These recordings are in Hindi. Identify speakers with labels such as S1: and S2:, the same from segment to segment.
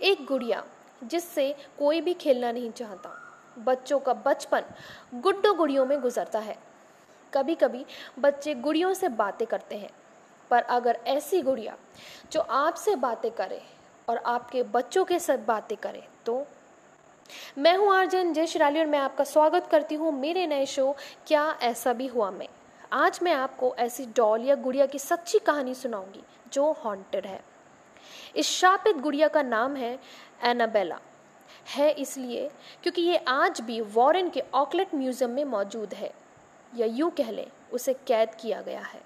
S1: एक गुड़िया जिससे कोई भी खेलना नहीं चाहता। बच्चों का बचपन गुड्डो गुड़ियों में गुजरता है। कभी कभी बच्चे गुड़ियों से बातें करते हैं, पर अगर ऐसी गुड़िया जो आपसे बातें करे और आपके बच्चों के साथ बातें करे तो? मैं हूँ आर्जन, जय शिराली और मैं आपका स्वागत करती हूँ मेरे नए शो, क्या ऐसा भी हुआ मैं। आज मैं आपको ऐसी डॉल या गुड़िया की सच्ची कहानी सुनाऊँगी, जो हॉन्टेड है। इस शापित गुड़िया का नाम है एनाबेला है इसलिए क्योंकि ये आज भी वॉरेन के ऑकलेट म्यूज़ियम में मौजूद है, या यूँ कह लें, उसे कैद किया गया है।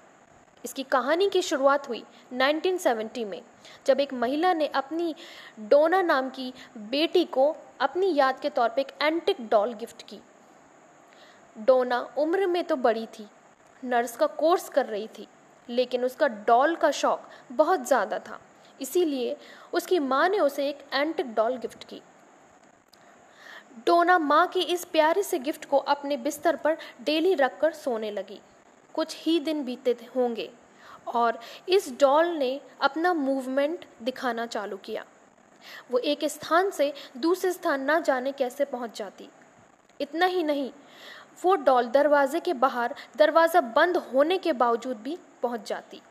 S1: इसकी कहानी की शुरुआत हुई 1970 में, जब एक महिला ने अपनी डोना नाम की बेटी को अपनी याद के तौर पर एक एंटिक डॉल गिफ्ट की। डोना उम्र में तो बड़ी थी नर्स का कोर्स कर रही थी, लेकिन उसका डॉल का शौक बहुत ज़्यादा था। इसीलिए उसकी माँ ने उसे एक एंटिक डॉल गिफ्ट की। डोना माँ की इस प्यारे से गिफ्ट को अपने बिस्तर पर डेली रखकर सोने लगी। कुछ ही दिन बीते होंगे और इस डॉल ने अपना मूवमेंट दिखाना चालू किया। वो एक स्थान से दूसरे स्थान ना जाने कैसे पहुँच जाती। इतना ही नहीं, वो डॉल दरवाजे के बाहर दरवाज़ा बंद होने के बावजूद भी पहुँच जाती।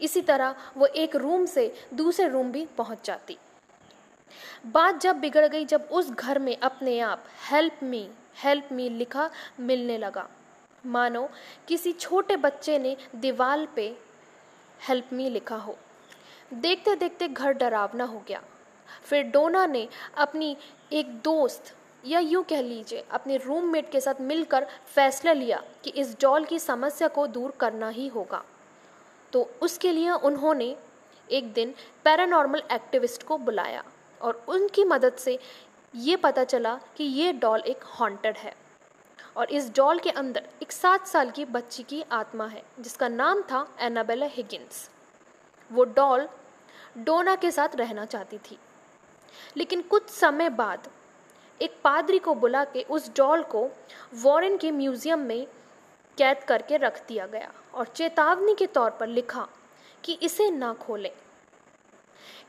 S1: इसी तरह वो एक रूम से दूसरे रूम भी पहुँच जाती। बात जब बिगड़ गई, जब उस घर में अपने आप हेल्प मी हेल्प मी लिखा मिलने लगा। मानो किसी छोटे बच्चे ने दीवार पे हेल्प मी लिखा हो। देखते देखते घर डरावना हो गया। फिर डोना ने अपनी एक दोस्त, या यूँ कह लीजिए, अपने रूममेट के साथ मिलकर फैसला लिया कि इस डॉल की समस्या को दूर करना ही होगा। तो उसके लिए उन्होंने एक दिन पैरानॉर्मल एक्टिविस्ट को बुलाया और उनकी मदद से ये पता चला कि ये डॉल एक हॉन्टेड है। और इस डॉल के अंदर एक सात साल की बच्ची की आत्मा है, जिसका नाम था एनाबेला हिगिंस वो डॉल डोना के साथ रहना चाहती थी। लेकिन कुछ समय बाद एक पादरी को बुला के उस डॉल को वॉरेन के म्यूज़ियम में कैद करके रख दिया गया और चेतावनी के तौर पर लिखा कि इसे ना खोलें।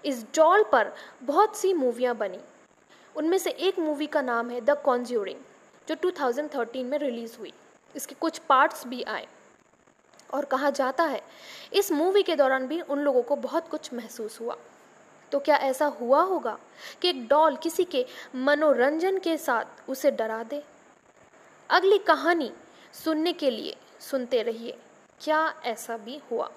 S1: इस डॉल पर बहुत सी मूवियाँ बनी। उनमें से एक मूवी का नाम है द कॉन्ज्यूरिंग, जो 2013 में रिलीज़ हुई। इसके कुछ पार्ट्स भी आए। और कहा जाता है, इस मूवी के दौरान भी उन लोगों को बहुत कुछ महसूस हुआ। तो क्या ऐसा हुआ होगा कि एक डॉल किसी के मनोरंजन के साथ उसे डरा दे? अगली कहानी सुनने के लिए सुनते रहिए। क्या ऐसा भी हुआ?